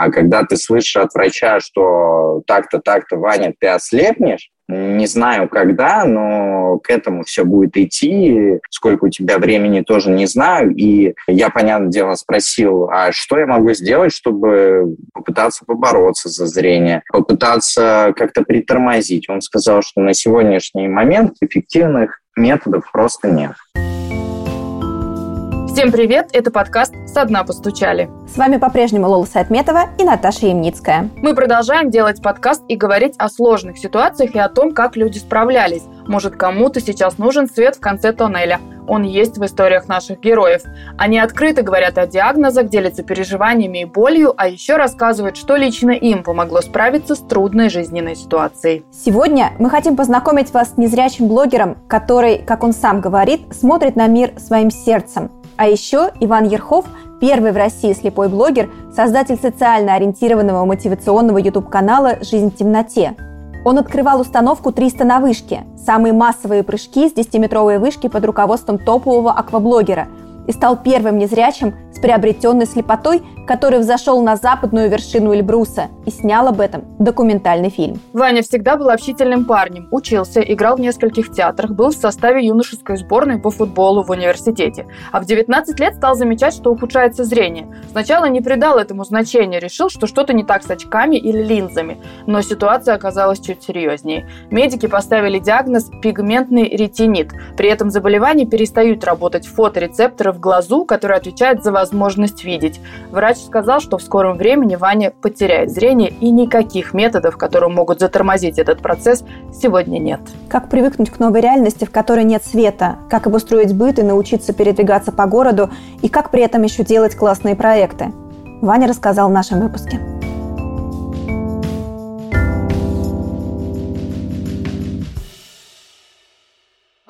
А когда ты слышишь от врача, что так-то, так-то, Ваня, ты ослепнешь, не знаю, когда, но к этому все будет идти. Сколько у тебя времени, тоже не знаю. И я, понятное дело, спросил, а что я могу сделать, чтобы попытаться побороться за зрение, попытаться как-то притормозить. Он сказал, что на сегодняшний момент эффективных методов просто нет. Всем привет, это подкаст «Со дна постучали». С вами по-прежнему Лола Сайтметова и Наташа Ямницкая. Мы продолжаем делать подкаст и говорить о сложных ситуациях и о том, как люди справлялись. Может, кому-то сейчас нужен свет в конце тоннеля. Он есть в историях наших героев. Они открыто говорят о диагнозах, делятся переживаниями и болью, а еще рассказывают, что лично им помогло справиться с трудной жизненной ситуацией. Сегодня мы хотим познакомить вас с незрячим блогером, который, как он сам говорит, смотрит на мир своим сердцем – а еще Иван Ерхов – первый в России слепой блогер, создатель социально ориентированного мотивационного YouTube-канала «Жизнь в темноте». Он открывал установку 300 на вышке, самые массовые прыжки с 10-метровой вышки под руководством топового акваблогера – и стал первым незрячим с приобретенной слепотой, который взошел на западную вершину Эльбруса и снял об этом документальный фильм. Ваня всегда был общительным парнем, учился, играл в нескольких театрах, был в составе юношеской сборной по футболу в университете. А в 19 лет стал замечать, что ухудшается зрение. Сначала не придал этому значения, решил, что что-то не так с очками или линзами. Но ситуация оказалась чуть серьезнее. Медики поставили диагноз пигментный ретинит. При этом заболевании перестают работать фоторецепторы в глазу, который отвечает за возможность видеть. Врач сказал, что в скором времени Ваня потеряет зрение и никаких методов, которые могут затормозить этот процесс, сегодня нет. Как привыкнуть к новой реальности, в которой нет света? Как обустроить быт и научиться передвигаться по городу? И как при этом еще делать классные проекты? Ваня рассказал в нашем выпуске.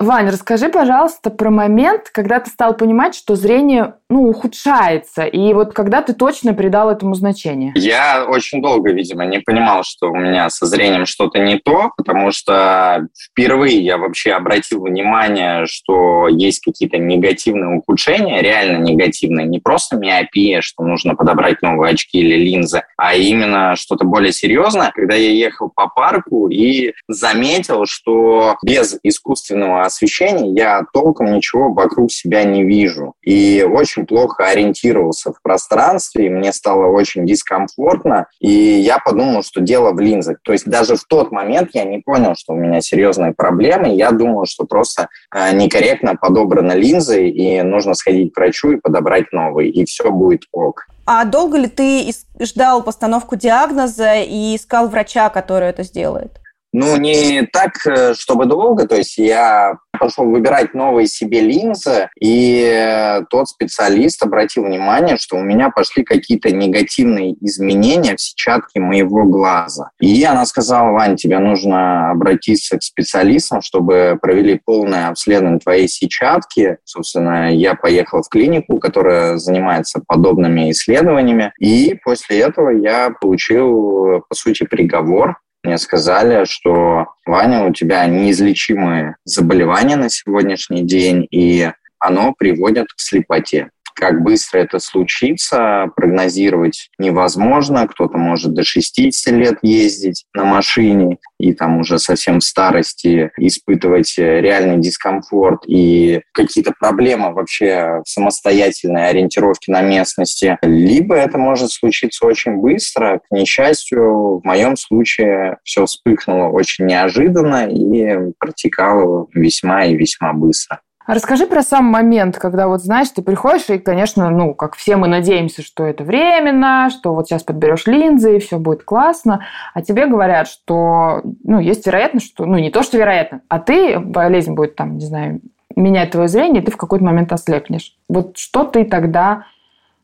Вань, расскажи, пожалуйста, про момент, когда ты стал понимать, что зрение ну, ухудшается, и вот когда ты точно придал этому значение? Я очень долго, видимо, не понимал, что у меня со зрением что-то не то, потому что впервые я вообще обратил внимание, что есть какие-то негативные ухудшения, реально негативные, не просто миопия, что нужно подобрать новые очки или линзы, а именно что-то более серьезное, когда я ехал по парку и заметил, что без искусственного освещения я толком ничего вокруг себя не вижу. И очень плохо ориентировался в пространстве, и мне стало очень дискомфортно. И я подумал, что дело в линзах. То есть даже в тот момент я не понял, что у меня серьезные проблемы. Я думал, что просто э, некорректно подобраны линзы, и нужно сходить к врачу и подобрать новые, и все будет ок. А долго ли ты ждал постановку диагноза и искал врача, который это сделает? Ну, не так, э, чтобы долго. То есть я пошел выбирать новые себе линзы, и э, тот специалист обратил внимание, что у меня пошли какие-то негативные изменения в сетчатке моего глаза. И она сказала, Вань, тебе нужно обратиться к специалистам, чтобы провели полное обследование твоей сетчатки. Собственно, я поехал в клинику, которая занимается подобными исследованиями, и после этого я получил, по сути, приговор мне сказали, что Ваня, у тебя неизлечимые заболевания на сегодняшний день, и оно приводит к слепоте. Как быстро это случится, прогнозировать невозможно. Кто-то может до 60 лет ездить на машине и там уже совсем в старости испытывать реальный дискомфорт и какие-то проблемы вообще в самостоятельной ориентировке на местности. Либо это может случиться очень быстро. К несчастью, в моем случае все вспыхнуло очень неожиданно и протекало весьма и весьма быстро. Расскажи про сам момент, когда вот, знаешь, ты приходишь и, конечно, ну, как все мы надеемся, что это временно, что вот сейчас подберешь линзы и все будет классно, а тебе говорят, что, ну, есть вероятность, что, ну, не то, что вероятно, а ты, болезнь будет там, не знаю, менять твое зрение, и ты в какой-то момент ослепнешь. Вот что ты тогда,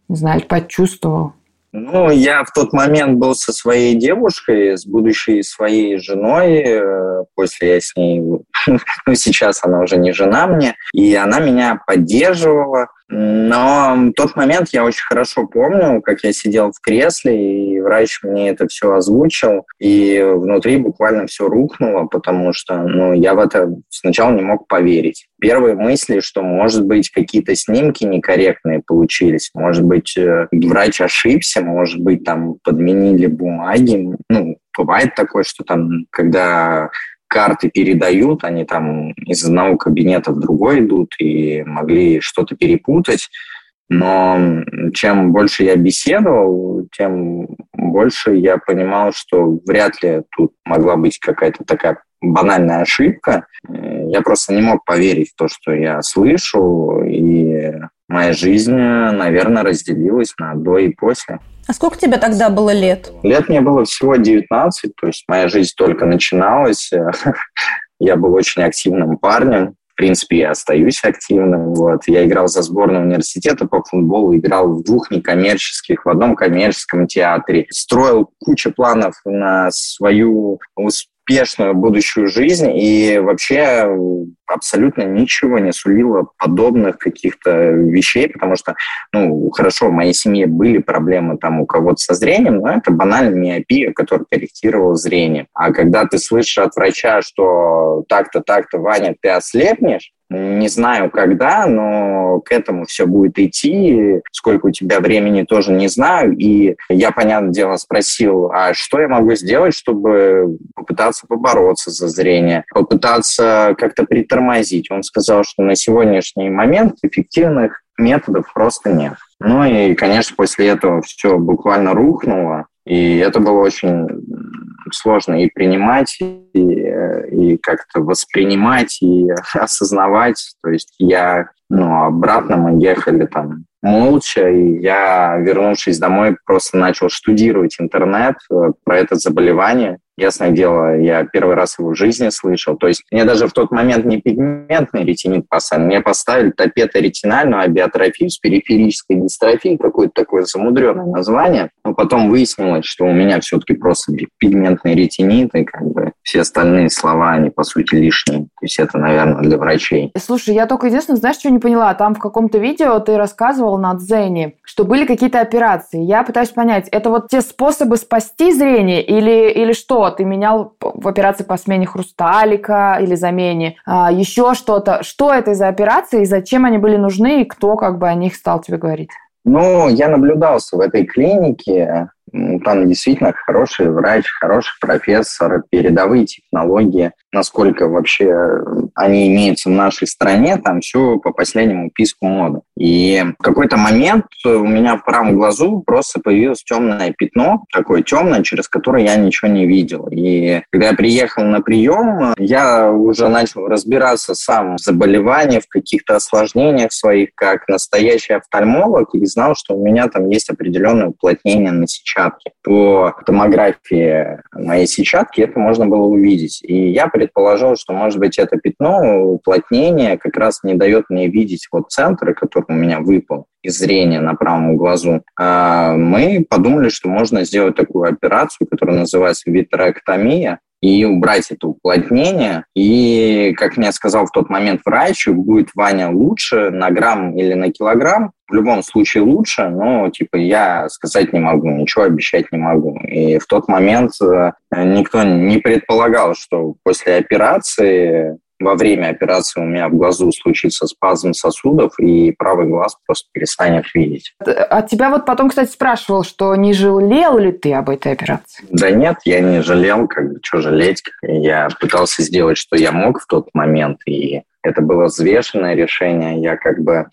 не знаю, почувствовал? Ну, я в тот момент был со своей девушкой, с будущей своей женой. Э, после я с ней... Ну, сейчас она уже не жена мне. И она меня поддерживала. Но в тот момент я очень хорошо помню, как я сидел в кресле и врач мне это все озвучил, и внутри буквально все рухнуло, потому что ну, я в это сначала не мог поверить. Первые мысли, что, может быть, какие-то снимки некорректные получились, может быть, э, врач ошибся, может быть, там подменили бумаги. Ну, бывает такое, что там, когда карты передают, они там из одного кабинета в другой идут и могли что-то перепутать. Но чем больше я беседовал, тем больше я понимал, что вряд ли тут могла быть какая-то такая банальная ошибка. Я просто не мог поверить в то, что я слышу, и моя жизнь, наверное, разделилась на до и после. А сколько тебе тогда было лет? Лет мне было всего 19, то есть моя жизнь только начиналась. Я был очень активным парнем. Принципе, я остаюсь активным. Вот. Я играл за сборную университета по футболу, играл в двух некоммерческих, в одном коммерческом театре. Строил кучу планов на свою успешную будущую жизнь и вообще абсолютно ничего не сулило подобных каких-то вещей, потому что, ну, хорошо, в моей семье были проблемы там у кого-то со зрением, но это банальная миопия, которая корректировала зрение. А когда ты слышишь от врача, что так-то, так-то, Ваня, ты ослепнешь, не знаю, когда, но к этому все будет идти. Сколько у тебя времени, тоже не знаю. И я, понятное дело, спросил, а что я могу сделать, чтобы попытаться побороться за зрение, попытаться как-то притормозить. Он сказал, что на сегодняшний момент эффективных методов просто нет. Ну и, конечно, после этого все буквально рухнуло. И это было очень сложно и принимать, и, и как-то воспринимать, и осознавать. То есть я, ну, обратно мы ехали там молча, и я, вернувшись домой, просто начал штудировать интернет э, про это заболевание. Ясное дело, я первый раз его в жизни слышал. То есть мне даже в тот момент не пигментный ретинит поставили, мне поставили топето-ретинальную абиотрофию с периферической дистрофией, какое-то такое замудренное название. Но потом выяснилось, что у меня все-таки просто пигментный ретинит, и как бы все остальные слова, они, по сути, лишние. То есть это, наверное, для врачей. Слушай, я только единственное, знаешь, что не поняла? Там в каком-то видео ты рассказывал на Дзене, что были какие-то операции. Я пытаюсь понять, это вот те способы спасти зрение или, или что? Ты менял в операции по смене хрусталика или замене а, еще что-то. Что это за операции и зачем они были нужны, и кто как бы о них стал тебе говорить? Ну, я наблюдался в этой клинике. Там действительно хороший врач, хороший профессор, передовые технологии насколько вообще они имеются в нашей стране, там все по последнему писку моды. И в какой-то момент у меня в правом глазу просто появилось темное пятно, такое темное, через которое я ничего не видел. И когда я приехал на прием, я уже начал разбираться сам в заболеваниях, в каких-то осложнениях своих, как настоящий офтальмолог, и знал, что у меня там есть определенное уплотнение на сетчатке. По томографии моей сетчатки это можно было увидеть. И я предположил, что, может быть, это пятно, уплотнение как раз не дает мне видеть вот центры, который у меня выпал из зрения на правом глазу. А мы подумали, что можно сделать такую операцию, которая называется витректомия, и убрать это уплотнение. И, как мне сказал в тот момент врач, будет Ваня лучше на грамм или на килограмм. В любом случае лучше, но типа я сказать не могу, ничего обещать не могу. И в тот момент э, никто не предполагал, что после операции во время операции у меня в глазу случится спазм сосудов, и правый глаз просто перестанет видеть. А тебя вот потом, кстати, спрашивал, что не жалел ли ты об этой операции? Да нет, я не жалел, как бы, что жалеть. Я пытался сделать, что я мог в тот момент, и это было взвешенное решение. Я как бы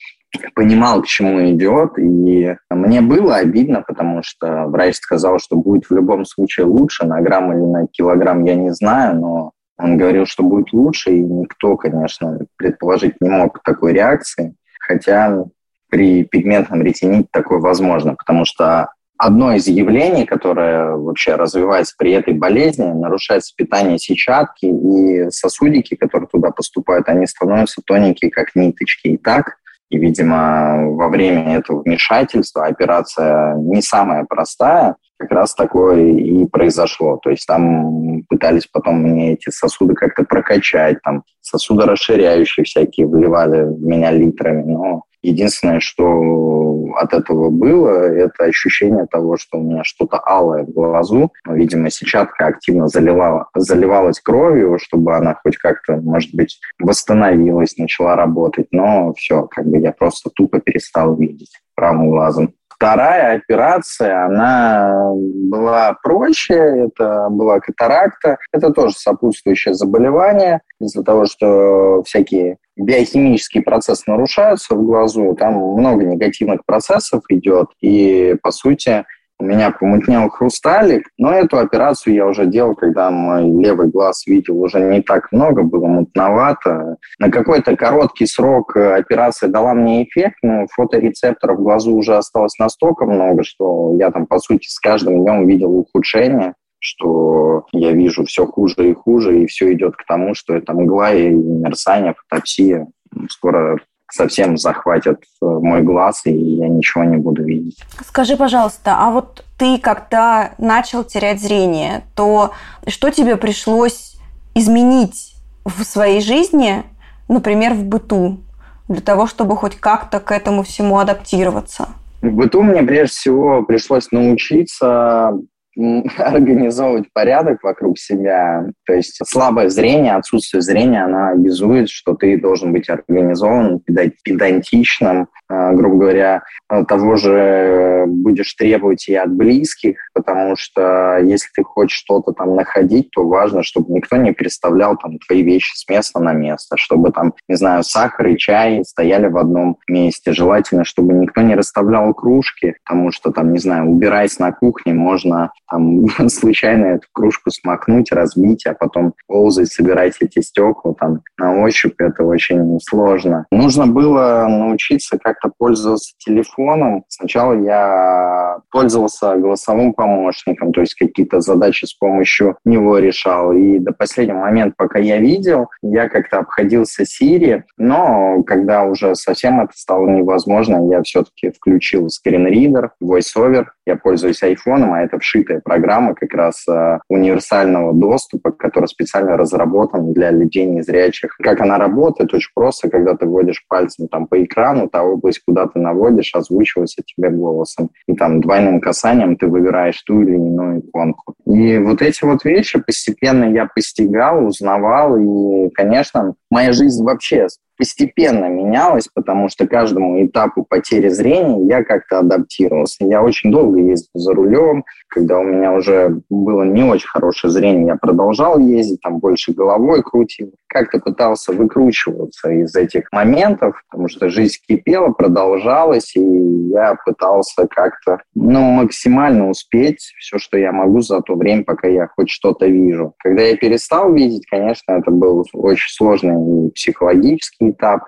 понимал, к чему идет, и мне было обидно, потому что врач сказал, что будет в любом случае лучше, на грамм или на килограмм я не знаю, но он говорил, что будет лучше, и никто, конечно, предположить не мог такой реакции. Хотя при пигментном ретините такое возможно, потому что одно из явлений, которое вообще развивается при этой болезни, нарушается питание сетчатки, и сосудики, которые туда поступают, они становятся тоненькие, как ниточки. И так и, видимо, во время этого вмешательства операция не самая простая, как раз такое и произошло. То есть там пытались потом мне эти сосуды как-то прокачать, там сосуды расширяющие всякие вливали в меня литрами, но Единственное, что от этого было, это ощущение того, что у меня что-то алое в глазу. Видимо, сетчатка активно заливала, заливалась кровью, чтобы она хоть как-то, может быть, восстановилась, начала работать. Но все, как бы я просто тупо перестал видеть правым глазом. Вторая операция, она была проще, это была катаракта. Это тоже сопутствующее заболевание из-за того, что всякие биохимические процессы нарушаются в глазу, там много негативных процессов идет, и, по сути, у меня помутнел хрусталик, но эту операцию я уже делал, когда мой левый глаз видел уже не так много, было мутновато. На какой-то короткий срок операция дала мне эффект, но фоторецепторов в глазу уже осталось настолько много, что я там, по сути, с каждым днем видел ухудшение что я вижу все хуже и хуже, и все идет к тому, что это мгла и мерцание, фотопсия. Скоро совсем захватят э, мой глаз, и я ничего не буду видеть. Скажи, пожалуйста, а вот ты, когда начал терять зрение, то что тебе пришлось изменить в своей жизни, например, в быту, для того, чтобы хоть как-то к этому всему адаптироваться? В быту мне прежде всего пришлось научиться организовывать порядок вокруг себя. То есть слабое зрение, отсутствие зрения, она обязует, что ты должен быть организован, педантичным, а, грубо говоря, того же будешь требовать и от близких, потому что если ты хочешь что-то там находить, то важно, чтобы никто не переставлял там твои вещи с места на место, чтобы там, не знаю, сахар и чай стояли в одном месте. Желательно, чтобы никто не расставлял кружки, потому что там, не знаю, убираясь на кухне, можно там случайно эту кружку смакнуть, разбить, а потом ползать, собирать эти стекла там на ощупь, это очень сложно. Нужно было научиться как-то пользоваться телефоном. Сначала я пользовался голосовым помощником, то есть какие-то задачи с помощью него решал. И до последнего момента, пока я видел, я как-то обходился Siri, но когда уже совсем это стало невозможно, я все-таки включил скринридер, VoiceOver, я пользуюсь айфоном, а это вшитая программа как раз э, универсального доступа, который специально разработан для людей незрячих. Как она работает? Очень просто, когда ты вводишь пальцем там по экрану, та область, куда ты наводишь, озвучивается тебе голосом. И там двойным касанием ты выбираешь ту или иную иконку. И вот эти вот вещи постепенно я постигал, узнавал, и, конечно, моя жизнь вообще постепенно менялось, потому что каждому этапу потери зрения я как-то адаптировался. Я очень долго ездил за рулем, когда у меня уже было не очень хорошее зрение, я продолжал ездить, там больше головой крутил. Как-то пытался выкручиваться из этих моментов, потому что жизнь кипела, продолжалась, и я пытался как-то ну, максимально успеть все, что я могу за то время, пока я хоть что-то вижу. Когда я перестал видеть, конечно, это был очень сложный психологический этап,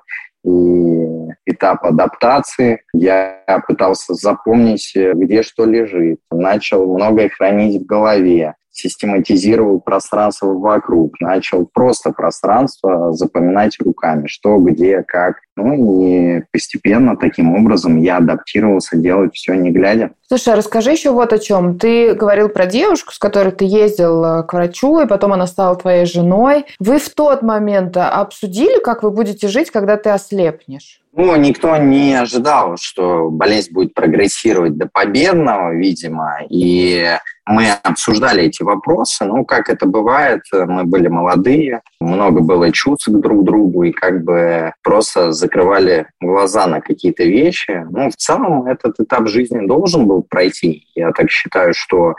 и этап адаптации. Я пытался запомнить, где что лежит. Начал многое хранить в голове систематизировал пространство вокруг, начал просто пространство запоминать руками, что, где, как. Ну и постепенно таким образом я адаптировался делать все не глядя. Слушай, а расскажи еще вот о чем. Ты говорил про девушку, с которой ты ездил э, к врачу, и потом она стала твоей женой. Вы в тот момент обсудили, как вы будете жить, когда ты ослепнешь? Ну, никто не ожидал, что болезнь будет прогрессировать до победного, видимо, и мы обсуждали эти вопросы, ну, как это бывает, мы были молодые, много было чувств друг к другу, и как бы просто закрывали глаза на какие-то вещи. Ну, в целом, этот этап жизни должен был пройти. Я так считаю, что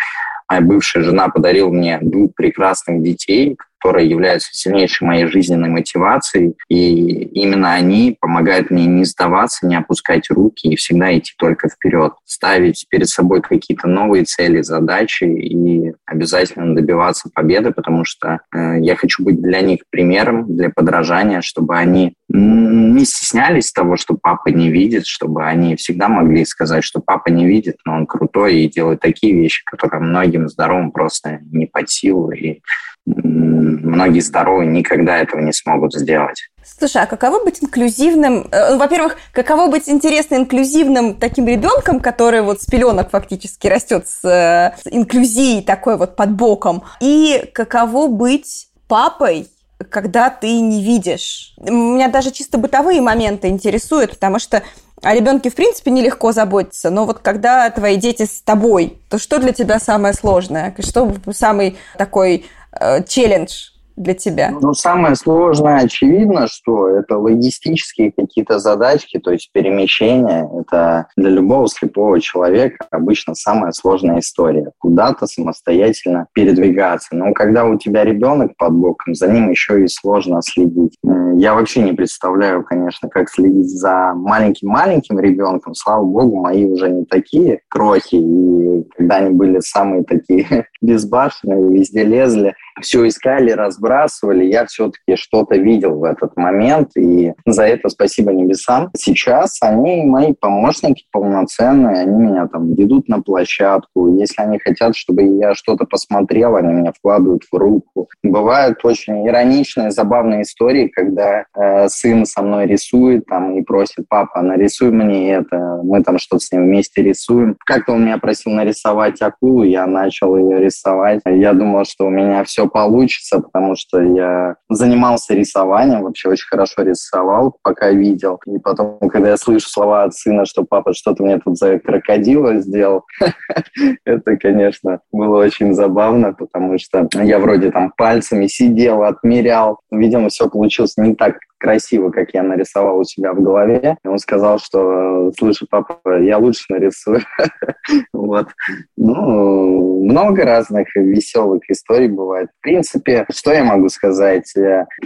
моя бывшая жена подарила мне двух прекрасных детей, которые являются сильнейшей моей жизненной мотивацией. И именно они помогают мне не сдаваться, не опускать руки и всегда идти только вперед. Ставить перед собой какие-то новые цели, задачи и обязательно добиваться победы, потому что э, я хочу быть для них примером, для подражания, чтобы они не стеснялись того, что папа не видит, чтобы они всегда могли сказать, что папа не видит, но он крутой и делает такие вещи, которые многим здоровым просто не под силу. И многие здоровые никогда этого не смогут сделать. Слушай, а каково быть инклюзивным? Э, ну, во-первых, каково быть интересно инклюзивным таким ребенком, который вот с пеленок фактически растет с, э, с инклюзией такой вот под боком? И каково быть папой, когда ты не видишь. Меня даже чисто бытовые моменты интересуют, потому что о ребенке в принципе нелегко заботиться, но вот когда твои дети с тобой, то что для тебя самое сложное? Что самый такой э, челлендж для тебя? Ну, самое сложное, очевидно, что это логистические какие-то задачки, то есть перемещение. Это для любого слепого человека обычно самая сложная история. Куда-то самостоятельно передвигаться. Но когда у тебя ребенок под боком, за ним еще и сложно следить. Я вообще не представляю, конечно, как следить за маленьким-маленьким ребенком. Слава богу, мои уже не такие крохи. И когда они были самые такие безбашенные, везде лезли, все искали, разбрасывали, я все-таки что-то видел в этот момент, и за это спасибо небесам. Сейчас они мои помощники полноценные, они меня там ведут на площадку, если они хотят, чтобы я что-то посмотрел, они меня вкладывают в руку. Бывают очень ироничные, забавные истории, когда э, сын со мной рисует там и просит, папа, нарисуй мне это, мы там что-то с ним вместе рисуем. Как-то он меня просил нарисовать акулу, я начал ее рисовать. Я думал, что у меня все получится, потому что я занимался рисованием, вообще очень хорошо рисовал, пока видел. И потом, когда я слышу слова от сына, что папа что-то мне тут за крокодила сделал, это, конечно, было очень забавно, потому что я вроде там пальцами сидел, отмерял. Видимо, все получилось не так красиво, как я нарисовал у себя в голове. И он сказал, что, слушай, папа, я лучше нарисую. вот. Ну, много разных веселых историй бывает. В принципе, что я могу сказать?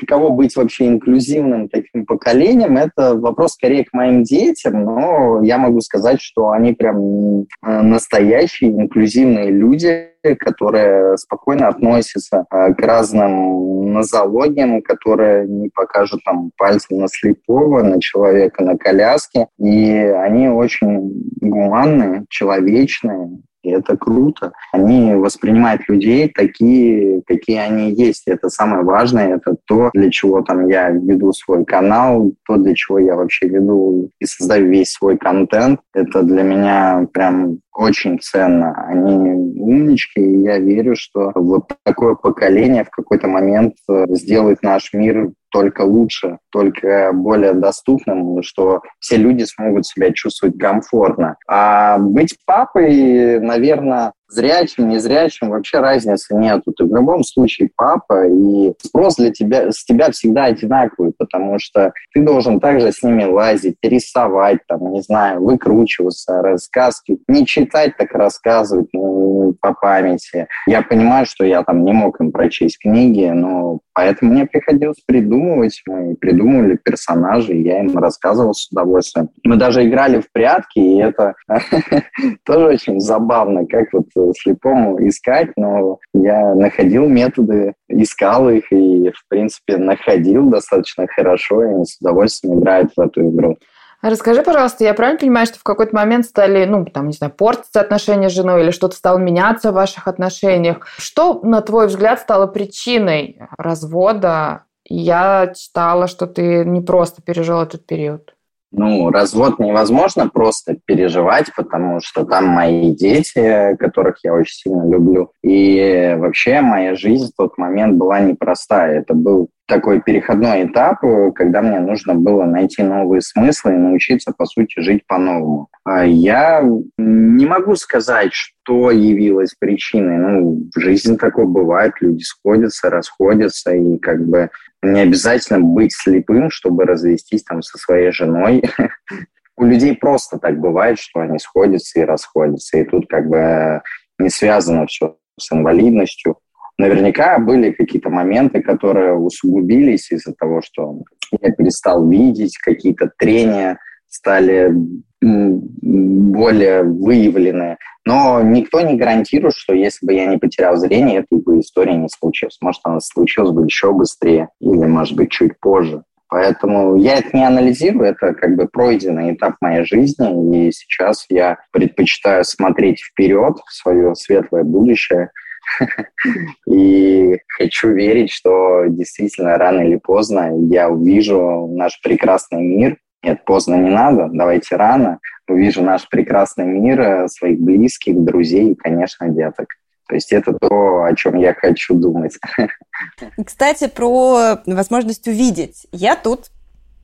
Кого быть вообще инклюзивным таким поколением, это вопрос скорее к моим детям, но я могу сказать, что они прям настоящие инклюзивные люди, которые спокойно относятся к разным нозологиям, которые не покажут там пальцем на слепого, на человека на коляске. И они очень гуманные, человечные, и это круто. Они воспринимают людей такие, какие они есть. Это самое важное, это то, для чего там я веду свой канал, то, для чего я вообще веду и создаю весь свой контент. Это для меня прям очень ценно. Они умнички, и я верю, что вот такое поколение в какой-то момент э, сделает наш мир только лучше, только более доступным, что все люди смогут себя чувствовать комфортно. А быть папой, наверное, зрячим, незрячим, вообще разницы нету. Ты в любом случае папа, и спрос для тебя, с тебя всегда одинаковый, потому что ты должен также с ними лазить, рисовать, там, не знаю, выкручиваться, рассказки. Не читать, так рассказывать ну, по памяти. Я понимаю, что я там не мог им прочесть книги, но поэтому мне приходилось придумывать. Мы придумывали персонажей, я им рассказывал с удовольствием. Мы даже играли в прятки, и это тоже очень забавно, как вот слепому искать, но я находил методы, искал их и, в принципе, находил достаточно хорошо, и с удовольствием играют в эту игру. Расскажи, пожалуйста, я правильно понимаю, что в какой-то момент стали, ну, там, не знаю, портиться отношения с женой или что-то стало меняться в ваших отношениях? Что, на твой взгляд, стало причиной развода? Я читала, что ты не просто пережил этот период. Ну, развод невозможно просто переживать, потому что там мои дети, которых я очень сильно люблю. И вообще моя жизнь в тот момент была непростая. Это был такой переходной этап, когда мне нужно было найти новые смыслы и научиться, по сути, жить по-новому. А я не могу сказать, что явилось причиной. Ну, в жизни такое бывает, люди сходятся, расходятся, и как бы не обязательно быть слепым, чтобы развестись там со своей женой. У людей просто так бывает, что они сходятся и расходятся, и тут как бы не связано все с инвалидностью наверняка были какие-то моменты, которые усугубились из-за того, что я перестал видеть, какие-то трения стали более выявлены. Но никто не гарантирует, что если бы я не потерял зрение, этой бы история не случилась. Может, она случилась бы еще быстрее или, может быть, чуть позже. Поэтому я это не анализирую, это как бы пройденный этап моей жизни, и сейчас я предпочитаю смотреть вперед в свое светлое будущее, И хочу верить, что действительно рано или поздно я увижу наш прекрасный мир. Нет, поздно не надо, давайте рано. Увижу наш прекрасный мир, э, своих близких, друзей и, конечно, деток. То есть это то, о чем я хочу думать. Кстати, про возможность увидеть. Я тут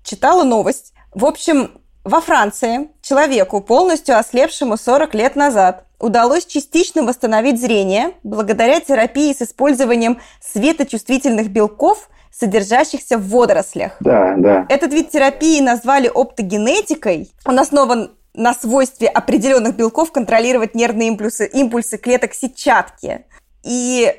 читала новость. В общем, Во Франции человеку, полностью ослепшему 40 лет назад, удалось частично восстановить зрение благодаря терапии с использованием светочувствительных белков, содержащихся в водорослях. Да, да. Этот вид терапии назвали оптогенетикой. Он основан на свойстве определенных белков контролировать нервные импульсы, импульсы клеток сетчатки. И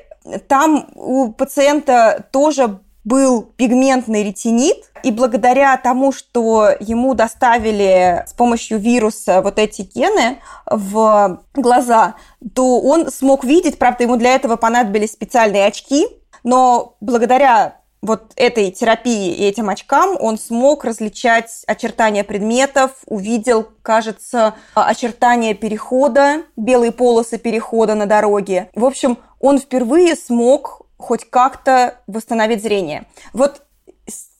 там у пациента тоже был пигментный ретинит, и благодаря тому, что ему доставили с помощью вируса вот эти гены в глаза, то он смог видеть, правда, ему для этого понадобились специальные очки, но благодаря вот этой терапии и этим очкам он смог различать очертания предметов, увидел, кажется, очертания перехода, белые полосы перехода на дороге. В общем, он впервые смог хоть как-то восстановить зрение. Вот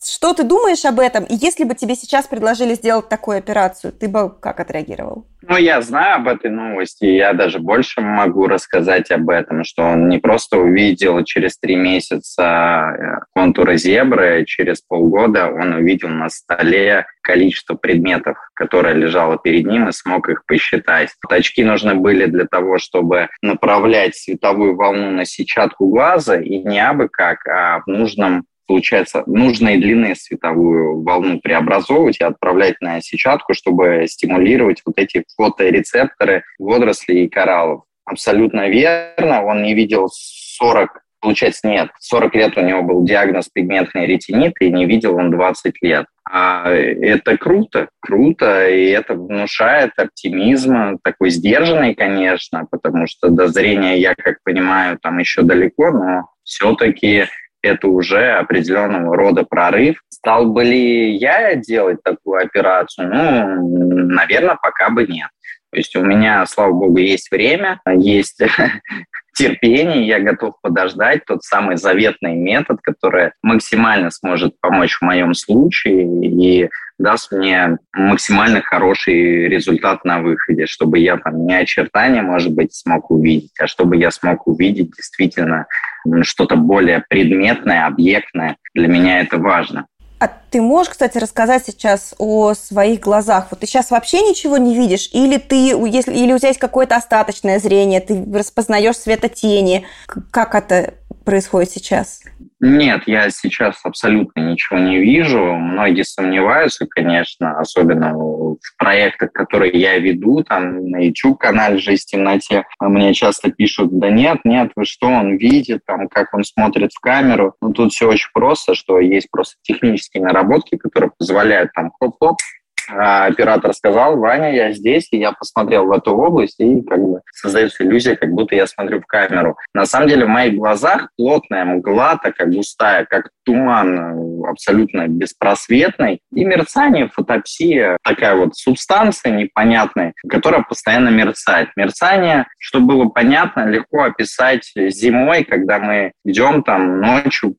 что ты думаешь об этом? И если бы тебе сейчас предложили сделать такую операцию, ты бы как отреагировал? Ну, я знаю об этой новости, я даже больше могу рассказать об этом, что он не просто увидел через три месяца э, контуры зебры, через полгода он увидел на столе количество предметов, которое лежало перед ним, и смог их посчитать. Очки нужны были для того, чтобы направлять световую волну на сетчатку глаза, и не абы как, а в нужном получается, нужной длины световую волну преобразовывать и отправлять на сетчатку, чтобы стимулировать вот эти фоторецепторы водорослей и кораллов. Абсолютно верно, он не видел 40 Получается, нет. 40 лет у него был диагноз пигментный ретинит, и не видел он 20 лет. А это круто, круто, и это внушает оптимизм, такой сдержанный, конечно, потому что до зрения, я как понимаю, там еще далеко, но все-таки это уже определенного рода прорыв. Стал бы ли я делать такую операцию? Ну, наверное, пока бы нет. То есть у меня, слава богу, есть время, есть терпение, я готов подождать тот самый заветный метод, который максимально сможет помочь в моем случае и даст мне максимально хороший результат на выходе, чтобы я там не очертания, может быть, смог увидеть, а чтобы я смог увидеть действительно что-то более предметное, объектное. Для меня это важно. А ты можешь, кстати, рассказать сейчас о своих глазах? Вот ты сейчас вообще ничего не видишь? Или, ты, если, или у тебя есть какое-то остаточное зрение, ты распознаешь светотени? Как это происходит сейчас? Нет, я сейчас абсолютно ничего не вижу. Многие сомневаются, конечно, особенно в проектах, которые я веду, там на YouTube-канале «Жизнь в темноте». Мне часто пишут, да нет, нет, вы что, он видит, там, как он смотрит в камеру. Ну, тут все очень просто, что есть просто технические наработки, которые позволяют там хоп-хоп, оператор сказал, Ваня, я здесь, и я посмотрел в эту область, и как бы создается иллюзия, как будто я смотрю в камеру. На самом деле в моих глазах плотная мгла, такая густая, как туман, абсолютно беспросветный, и мерцание, фотопсия, такая вот субстанция непонятная, которая постоянно мерцает. Мерцание, чтобы было понятно, легко описать зимой, когда мы идем там ночью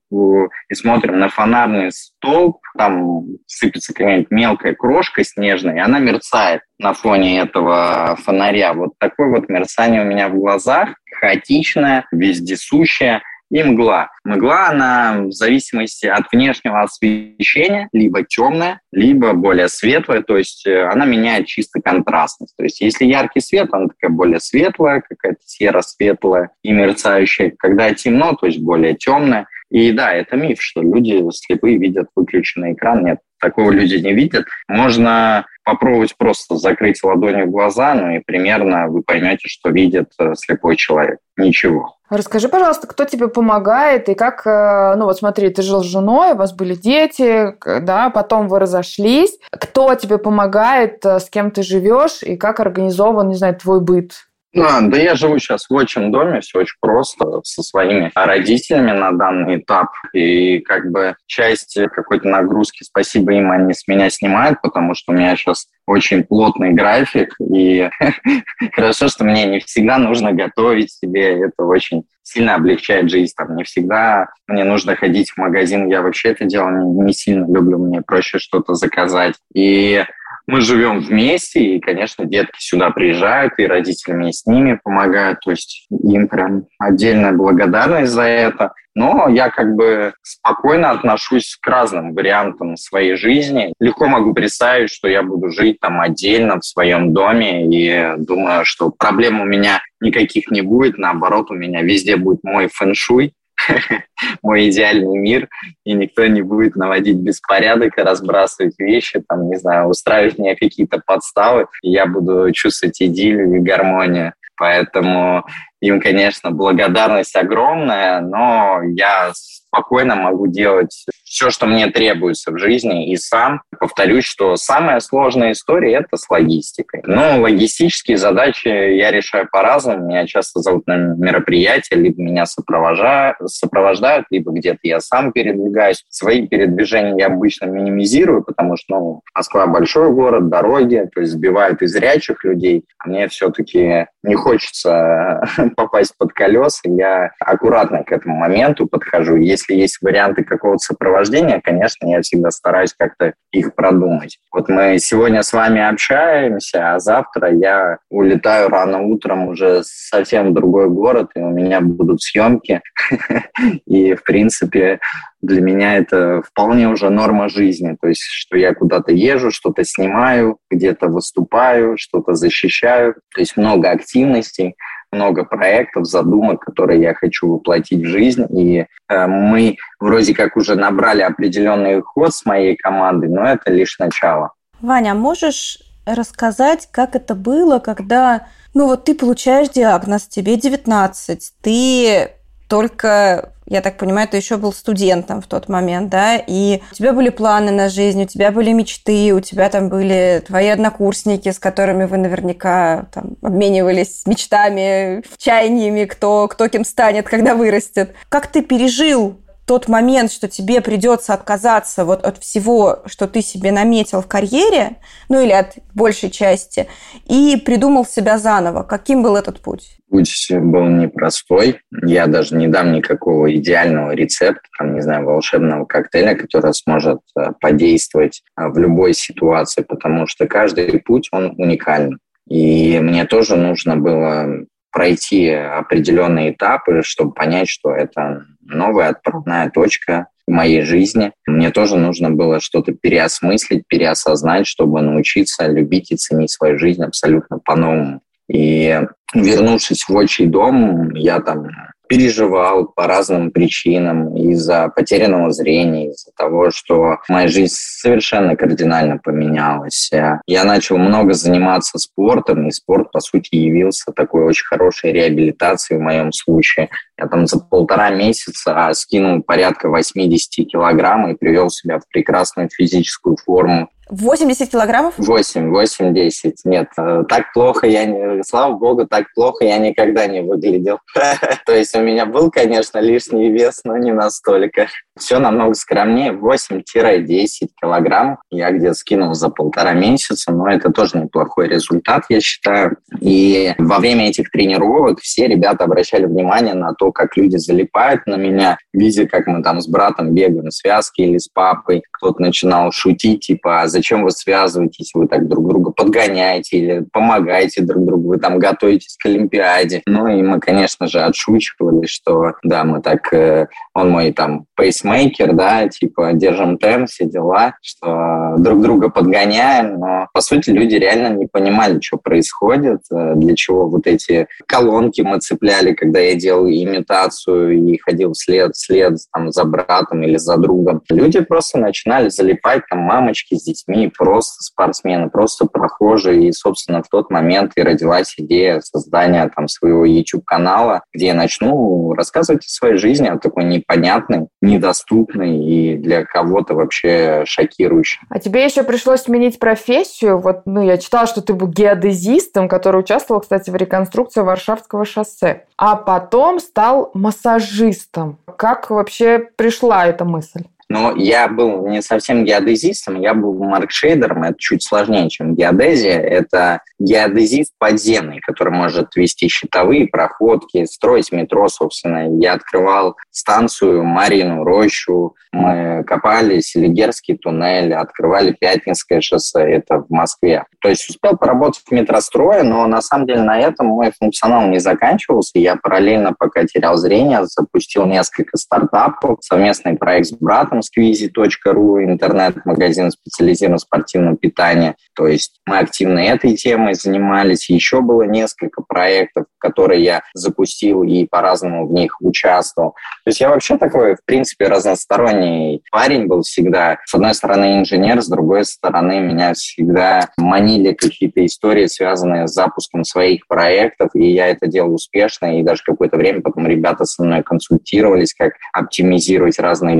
и смотрим на фонарный столб, там сыпется какая-нибудь мелкая крошка снежная, и она мерцает на фоне этого фонаря. Вот такое вот мерцание у меня в глазах, хаотичное, вездесущее и мгла. Мгла, она в зависимости от внешнего освещения, либо темная, либо более светлая, то есть э, она меняет чисто контрастность. То есть если яркий свет, она такая более светлая, какая-то серо-светлая и мерцающая. Когда темно, то есть более темная. И да, это миф, что люди слепые видят выключенный экран. Нет, такого люди не видят. Можно попробовать просто закрыть ладонью глаза, ну и примерно вы поймете, что видит э, слепой человек. Ничего. Расскажи, пожалуйста, кто тебе помогает и как, э, ну вот смотри, ты жил с женой, у вас были дети, да, потом вы разошлись. Кто тебе помогает, э, с кем ты живешь и как организован, не знаю, твой быт? А, да я живу сейчас в отчим доме, все очень просто, со своими родителями на данный этап. И как бы часть какой-то нагрузки, спасибо им, они с меня снимают, потому что у меня сейчас очень плотный график, и хорошо, что мне не всегда нужно готовить себе, это очень сильно облегчает жизнь. Там не всегда мне нужно ходить в магазин, я вообще это дело не, не сильно люблю, мне проще что-то заказать. И мы живем вместе, и, конечно, детки сюда приезжают, и родители мне с ними помогают, то есть им прям отдельная благодарность за это. Но я как бы спокойно отношусь к разным вариантам своей жизни. Легко могу представить, что я буду жить там отдельно в своем доме и думаю, что проблем у меня никаких не будет. Наоборот, у меня везде будет мой фэншуй, мой идеальный мир, и никто не будет наводить беспорядок разбрасывать вещи, там, не знаю, устраивать мне какие-то подставы, и я буду чувствовать идиллию и гармонию. Поэтому им, конечно, благодарность огромная, но я спокойно могу делать все, что мне требуется в жизни, и сам. Повторюсь, что самая сложная история – это с логистикой. Но логистические задачи я решаю по-разному. Меня часто зовут на мероприятия, либо меня сопровождают, сопровождают либо где-то я сам передвигаюсь. Свои передвижения я обычно минимизирую, потому что ну, Москва – большой город, дороги, то есть сбивают и зрячих людей. А мне все-таки не хочется попасть под колеса. Я аккуратно к этому моменту подхожу. Если есть варианты какого-то сопровождения, конечно, я всегда стараюсь как-то их продумать. Вот мы сегодня с вами общаемся, а завтра я улетаю рано утром уже совсем в другой город, и у меня будут съемки. И, в принципе, для меня это вполне уже норма жизни. То есть, что я куда-то езжу, что-то снимаю, где-то выступаю, что-то защищаю. То есть много активностей много проектов, задумок, которые я хочу воплотить в жизнь. И э, мы вроде как уже набрали определенный ход с моей командой, но это лишь начало. Ваня, а можешь рассказать, как это было, когда, ну вот ты получаешь диагноз, тебе 19, ты только я так понимаю, ты еще был студентом в тот момент, да, и у тебя были планы на жизнь, у тебя были мечты, у тебя там были твои однокурсники, с которыми вы наверняка там обменивались мечтами, чаяниями, кто, кто кем станет, когда вырастет. Как ты пережил тот момент, что тебе придется отказаться вот от всего, что ты себе наметил в карьере, ну или от большей части, и придумал себя заново. Каким был этот путь? Путь был непростой. Я даже не дам никакого идеального рецепта, там, не знаю, волшебного коктейля, который сможет э, подействовать э, в любой ситуации, потому что каждый путь, он уникален. И мне тоже нужно было пройти определенные этапы, чтобы понять, что это новая отправная точка в моей жизни. Мне тоже нужно было что-то переосмыслить, переосознать, чтобы научиться любить и ценить свою жизнь абсолютно по-новому. И вернувшись в отчий дом, я там переживал по разным причинам из-за потерянного зрения, из-за того, что моя жизнь совершенно кардинально поменялась. Я начал много заниматься спортом, и спорт, по сути, явился такой очень хорошей реабилитацией в моем случае. Я там за полтора месяца скинул порядка 80 килограмм и привел себя в прекрасную физическую форму. 80 килограммов? 8, 8, 10. Нет, э, так плохо я не... Слава богу, так плохо я никогда не выглядел. То есть у меня был, конечно, лишний вес, но не настолько. Все намного скромнее. 8-10 килограмм я где-то скинул за полтора месяца, но это тоже неплохой результат, я считаю. И во время этих тренировок все ребята обращали внимание на то, как люди залипают на меня, видя, как мы там с братом бегаем в связке или с папой. Кто-то начинал шутить, типа, а зачем вы связываетесь, вы так друг друга подгоняете или помогаете друг другу, вы там готовитесь к Олимпиаде. Ну и мы, конечно же, отшучивали, что да, мы так, э, он мой там пейсмейкер, да, типа держим темп, все дела, что друг друга подгоняем, но по сути люди реально не понимали, что происходит, э, для чего вот эти колонки мы цепляли, когда я делал имитацию и ходил вслед, вслед там, за братом или за другом. Люди просто начинали залипать, там мамочки с детьми, просто спортсмены, просто прохожие. И, собственно, в тот момент и родилась идея создания там своего YouTube-канала, где я начну рассказывать о своей жизни, о такой непонятной, недоступной и для кого-то вообще шокирующей. А тебе еще пришлось сменить профессию. Вот, ну, я читала, что ты был геодезистом, который участвовал, кстати, в реконструкции Варшавского шоссе. А потом стал массажистом. Как вообще пришла эта мысль? Но я был не совсем геодезистом, я был маркшейдером, это чуть сложнее, чем геодезия. Это геодезист подземный, который может вести щитовые проходки, строить метро, собственно. Я открывал станцию Марину, Рощу, мы копали Селигерский туннель, открывали Пятницкое шоссе, это в Москве. То есть успел поработать в метрострое, но на самом деле на этом мой функционал не заканчивался. Я параллельно, пока терял зрение, запустил несколько стартапов, совместный проект с братом squeezy.ru, интернет-магазин специализированного спортивного питания. То есть мы активно этой темой занимались. Еще было несколько проектов, которые я запустил и по-разному в них участвовал. То есть я вообще такой, в принципе, разносторонний парень был всегда. С одной стороны инженер, с другой стороны меня всегда манили какие-то истории, связанные с запуском своих проектов, и я это делал успешно, и даже какое-то время потом ребята со мной консультировались, как оптимизировать разные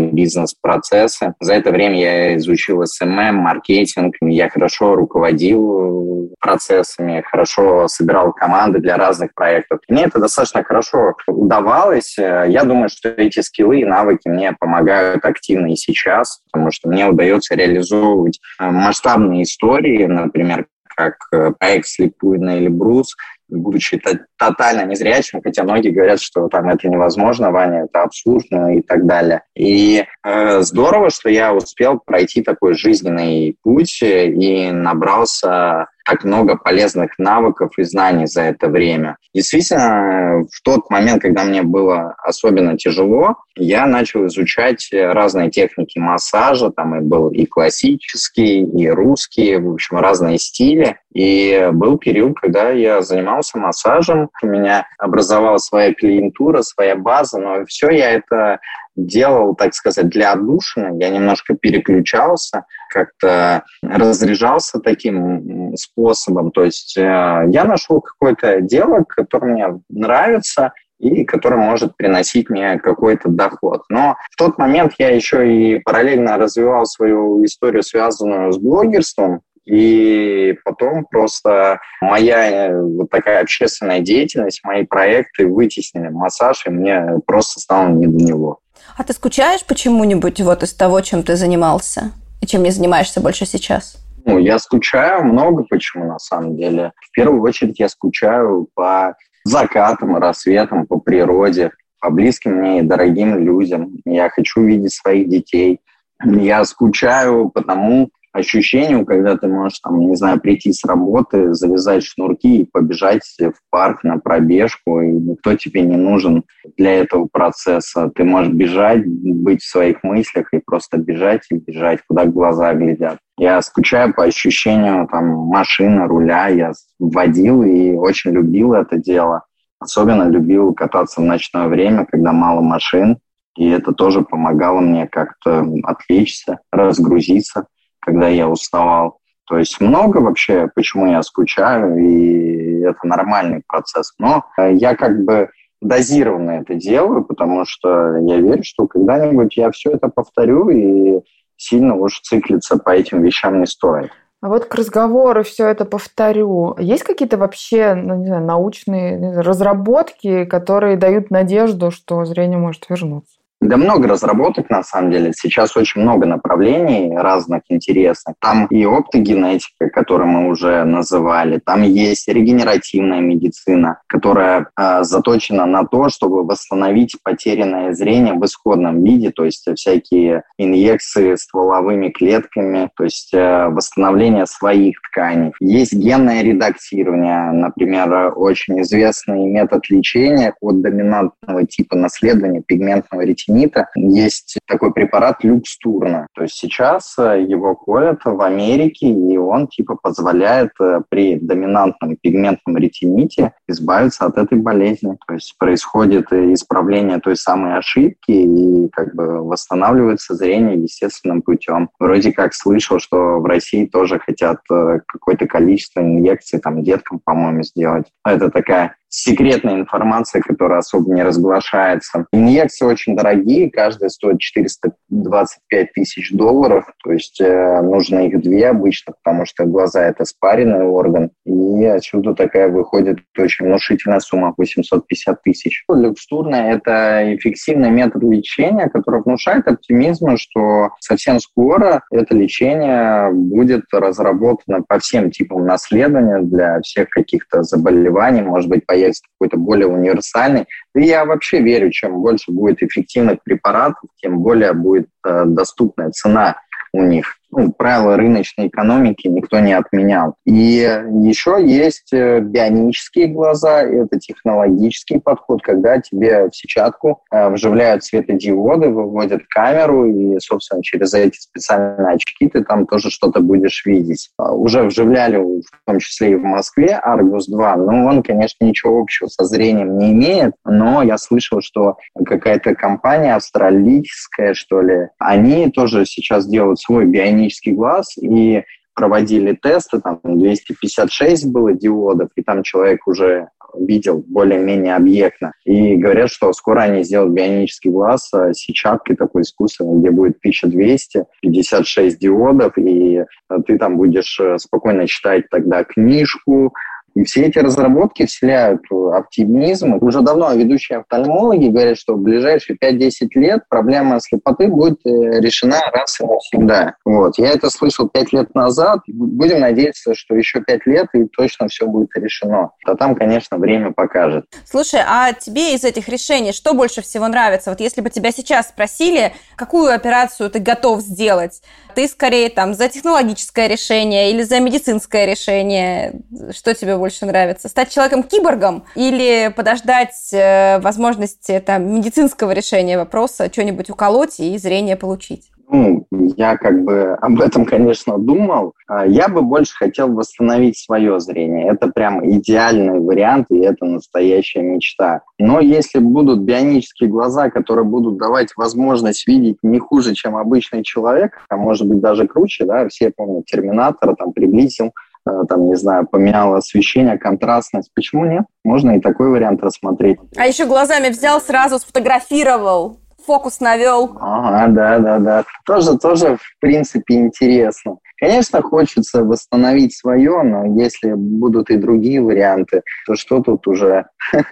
бизнес-процессы. За это время я изучил SMM, маркетинг, я хорошо руководил процессами, хорошо собирал команды для разных проектов. Мне это достаточно хорошо удавалось. Я думаю, что эти скиллы и навыки мне помогают активно и сейчас, потому что мне удается реализовывать э, масштабные истории, например, как э, проект «Слепую на Эльбрус», будучи тотально незрячим, хотя многие говорят, что там это невозможно, Ваня, это абсурдно и так далее. И э, здорово, что я успел пройти такой жизненный путь и набрался так много полезных навыков и знаний за это время. Действительно, в тот момент, когда мне было особенно тяжело, я начал изучать разные техники массажа, там и был и классический, и русский, в общем, разные стили. И был период, когда я занимался массажем, у меня образовалась своя клиентура, своя база, но все я это делал, так сказать, для отдушины. Я немножко переключался, как-то разряжался таким способом. То есть э, я нашел какое-то дело, которое мне нравится, и которое может приносить мне какой-то доход. Но в тот момент я еще и параллельно развивал свою историю, связанную с блогерством, и потом просто моя э, вот такая общественная деятельность, мои проекты вытеснили массаж, и мне просто стало не до него. А ты скучаешь почему-нибудь вот из того, чем ты занимался? И чем не занимаешься больше сейчас? Ну, я скучаю много почему, на самом деле. В первую очередь я скучаю по закатам, рассветам, по природе, по близким мне и дорогим людям. Я хочу видеть своих детей. Я скучаю потому, ощущению, когда ты можешь, там, не знаю, прийти с работы, завязать шнурки и побежать в парк на пробежку, и никто тебе не нужен для этого процесса. Ты можешь бежать, быть в своих мыслях и просто бежать и бежать, куда глаза глядят. Я скучаю по ощущению там машины, руля. Я водил и очень любил это дело. Особенно любил кататься в ночное время, когда мало машин. И это тоже помогало мне как-то отвлечься, разгрузиться когда я уставал. То есть много вообще, почему я скучаю, и это нормальный процесс. Но э, я как бы дозированно это делаю, потому что я верю, что когда-нибудь я все это повторю, и сильно уж циклиться по этим вещам не стоит. А вот к разговору все это повторю. Есть какие-то вообще ну, не знаю, научные разработки, которые дают надежду, что зрение может вернуться? Да много разработок, на самом деле. Сейчас очень много направлений разных интересных. Там и оптогенетика, которую мы уже называли, там есть регенеративная медицина, которая э, заточена на то, чтобы восстановить потерянное зрение в исходном виде, то есть всякие инъекции стволовыми клетками, то есть э, восстановление своих тканей. Есть генное редактирование, например, очень известный метод лечения от доминантного типа наследования пигментного ретинита ретинита есть такой препарат люкстурна. То есть сейчас э, его колят в Америке, и он типа позволяет э, при доминантном пигментном ретините избавиться от этой болезни. То есть происходит исправление той самой ошибки и как бы восстанавливается зрение естественным путем. Вроде как слышал, что в России тоже хотят э, какое-то количество инъекций там деткам, по-моему, сделать. Это такая секретная информация, которая особо не разглашается. Инъекции очень дорогие, каждая стоит 425 тысяч долларов, то есть э, нужно их две обычно, потому что глаза – это спаренный орган, и отсюда такая выходит очень внушительная сумма – 850 тысяч. Люкстурная – это эффективный метод лечения, который внушает оптимизм, что совсем скоро это лечение будет разработано по всем типам наследования для всех каких-то заболеваний, может быть, появится какой-то более универсальный. И я вообще верю, чем больше будет эффективных препаратов, тем более будет э, доступная цена у них ну, правила рыночной экономики никто не отменял. И еще есть э, бионические глаза, это технологический подход, когда тебе в сетчатку э, вживляют светодиоды, выводят камеру, и, собственно, через эти специальные очки ты там тоже что-то будешь видеть. А, уже вживляли, в том числе и в Москве, Argus 2, но он, конечно, ничего общего со зрением не имеет, но я слышал, что какая-то компания австралийская, что ли, они тоже сейчас делают свой бионический механический глаз и проводили тесты, там 256 было диодов, и там человек уже видел более-менее объектно. И говорят, что скоро они сделают бионический глаз с сетчаткой такой искусственной, где будет 1200, 56 диодов, и ты там будешь э, спокойно читать тогда книжку, и все эти разработки вселяют оптимизм. Уже давно ведущие офтальмологи говорят, что в ближайшие 5-10 лет проблема слепоты будет э, решена раз и навсегда. Вот. Я это слышал 5 лет назад. Будем надеяться, что еще 5 лет и точно все будет решено. А там, конечно, время покажет. Слушай, а тебе из этих решений что больше всего нравится? Вот если бы тебя сейчас спросили, какую операцию ты готов сделать, ты скорее там за технологическое решение или за медицинское решение? Что тебе больше нравится? Стать человеком-киборгом или подождать э, возможности там, медицинского решения вопроса, что-нибудь уколоть и зрение получить? Ну, я как бы об этом, конечно, думал. А я бы больше хотел восстановить свое зрение. Это прям идеальный вариант, и это настоящая мечта. Но если будут бионические глаза, которые будут давать возможность видеть не хуже, чем обычный человек, а может быть даже круче, да, все помнят Терминатора, там приблизил там, не знаю, поменял освещение, контрастность. Почему нет? Можно и такой вариант рассмотреть. А еще глазами взял, сразу сфотографировал, фокус навел. Ага, да, да, да. Тоже, тоже, в принципе, интересно. Конечно, хочется восстановить свое, но если будут и другие варианты, то что тут уже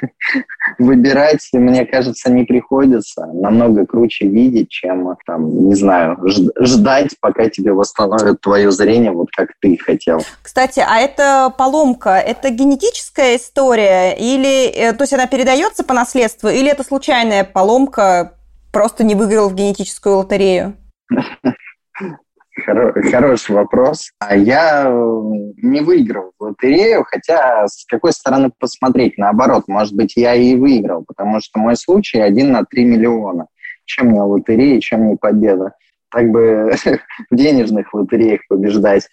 выбирать, мне кажется, не приходится. Намного круче видеть, чем, там, не знаю, ждать, пока тебе восстановят твое зрение, вот как ты хотел. Кстати, а эта поломка, это генетическая история? Или, э, то есть она передается по наследству, или это случайная поломка, просто не выиграл в генетическую лотерею? Хороший вопрос. А я не выиграл в лотерею, хотя с какой стороны посмотреть, наоборот, может быть, я и выиграл, потому что мой случай один на 3 миллиона. Чем мне лотерея, чем мне победа? Так бы в денежных лотереях побеждать.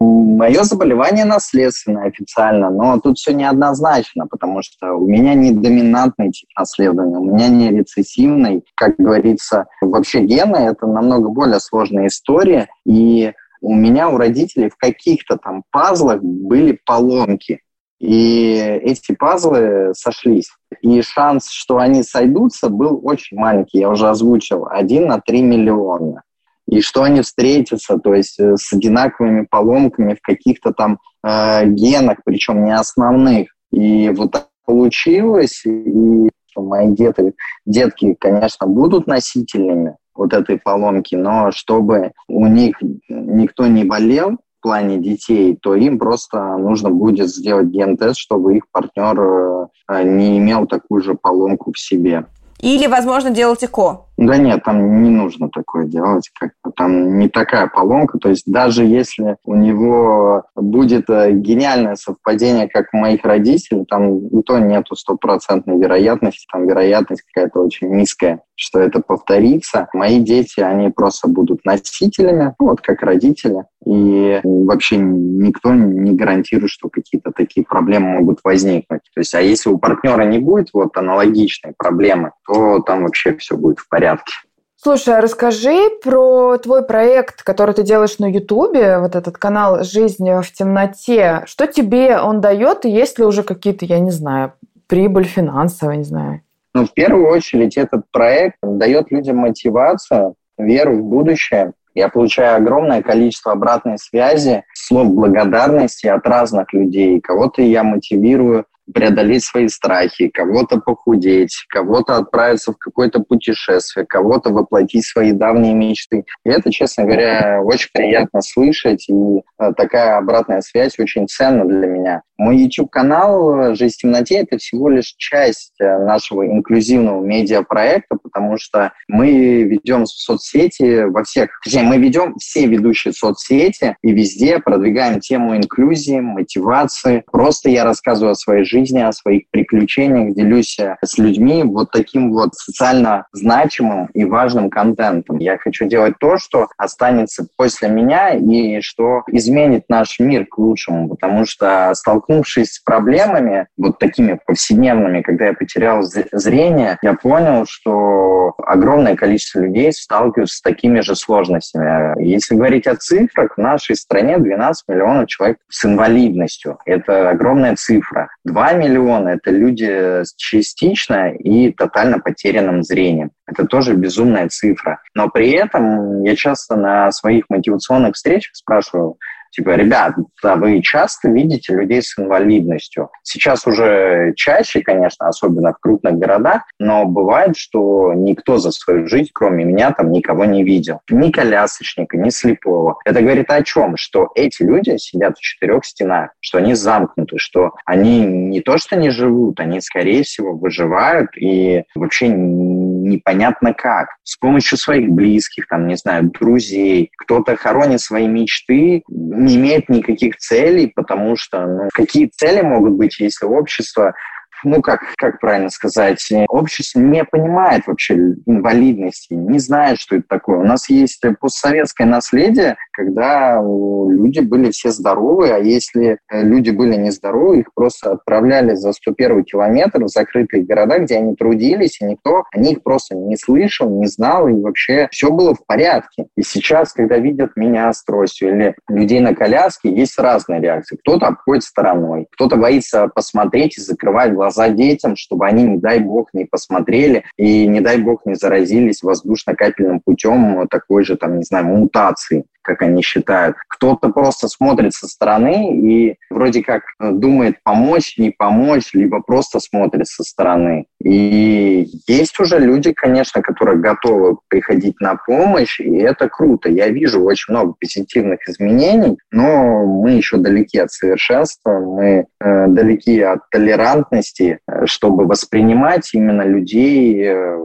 Мое заболевание наследственное официально, но тут все неоднозначно, потому что у меня не доминантный тип наследования, у меня не рецессивный. Как говорится, вообще гены – это намного более сложная история, и у меня, у родителей в каких-то там пазлах были поломки. И эти пазлы сошлись. И шанс, что они сойдутся, был очень маленький. Я уже озвучил. Один на три миллиона и что они встретятся, то есть э, с одинаковыми поломками в каких-то там э, генах, причем не основных. И вот так получилось, и мои дети, детки, конечно, будут носителями вот этой поломки, но чтобы у них никто не болел, в плане детей, то им просто нужно будет сделать ген-тест, чтобы их партнер э, не имел такую же поломку в себе. Или, возможно, делать ЭКО? Да нет, там не нужно такое делать, как там не такая поломка. То есть даже если у него будет э, гениальное совпадение, как у моих родителей, там и то нету стопроцентной вероятности, там вероятность какая-то очень низкая, что это повторится. Мои дети, они просто будут носителями, ну, вот как родители. И вообще никто не гарантирует, что какие-то такие проблемы могут возникнуть. То есть, а если у партнера не будет вот аналогичной проблемы, то там вообще все будет в порядке. Слушай, а расскажи про твой проект, который ты делаешь на Ютубе, вот этот канал «Жизнь в темноте». Что тебе он дает, и есть ли уже какие-то, я не знаю, прибыль финансовая, не знаю. Ну, в первую очередь, этот проект дает людям мотивацию, веру в будущее. Я получаю огромное количество обратной связи, слов благодарности от разных людей. Кого-то я мотивирую преодолеть свои страхи, кого-то похудеть, кого-то отправиться в какое-то путешествие, кого-то воплотить свои давние мечты. И это, честно говоря, очень приятно слышать, и э, такая обратная связь очень ценна для меня. Мой YouTube-канал «Жизнь в темноте» — это всего лишь часть э, нашего инклюзивного медиапроекта, потому что мы ведем соцсети во всех, точнее, мы ведем все ведущие соцсети и везде продвигаем тему инклюзии, мотивации. Просто я рассказываю о своей жизни, жизни, о своих приключениях, делюсь э, с людьми вот таким вот социально значимым и важным контентом. Я хочу делать то, что останется после меня и что изменит наш мир к лучшему, потому что столкнувшись с проблемами вот такими повседневными, когда я потерял зрение, я понял, что огромное количество людей сталкиваются с такими же сложностями. Если говорить о цифрах, в нашей стране 12 миллионов человек с инвалидностью. Это огромная цифра. 2 миллиона – это люди с частично и тотально потерянным зрением. Это тоже безумная цифра. Но при этом я часто на своих мотивационных встречах спрашиваю, Типа, ребят, да, вы часто видите людей с инвалидностью. Сейчас уже чаще, конечно, особенно в крупных городах, но бывает, что никто за свою жизнь, кроме меня, там никого не видел. Ни колясочника, ни слепого. Это говорит о чем? Что эти люди сидят в четырех стенах, что они замкнуты, что они не то что не живут, они, скорее всего, выживают и вообще непонятно как. С помощью своих близких, там, не знаю, друзей. Кто-то хоронит свои мечты, не имеет никаких целей, потому что ну, какие цели могут быть, если общество ну как, как правильно сказать, общество не понимает вообще инвалидности, не знает, что это такое. У нас есть постсоветское наследие, когда люди были все здоровы, а если э, люди были нездоровы, их просто отправляли за 101 километр в закрытые города, где они трудились, и никто о них просто не слышал, не знал, и вообще все было в порядке. И сейчас, когда видят меня с тростью или людей на коляске, есть разные реакции. Кто-то обходит стороной, кто-то боится посмотреть и закрывать глаза глаза детям, чтобы они, не дай бог, не посмотрели и, не дай бог, не заразились воздушно-капельным путем такой же, там, не знаю, мутации как они считают. Кто-то просто смотрит со стороны и вроде как э, думает помочь, не помочь, либо просто смотрит со стороны. И есть уже люди, конечно, которые готовы приходить на помощь, и это круто. Я вижу очень много позитивных изменений, но мы еще далеки от совершенства, мы э, далеки от толерантности, э, чтобы воспринимать именно людей э,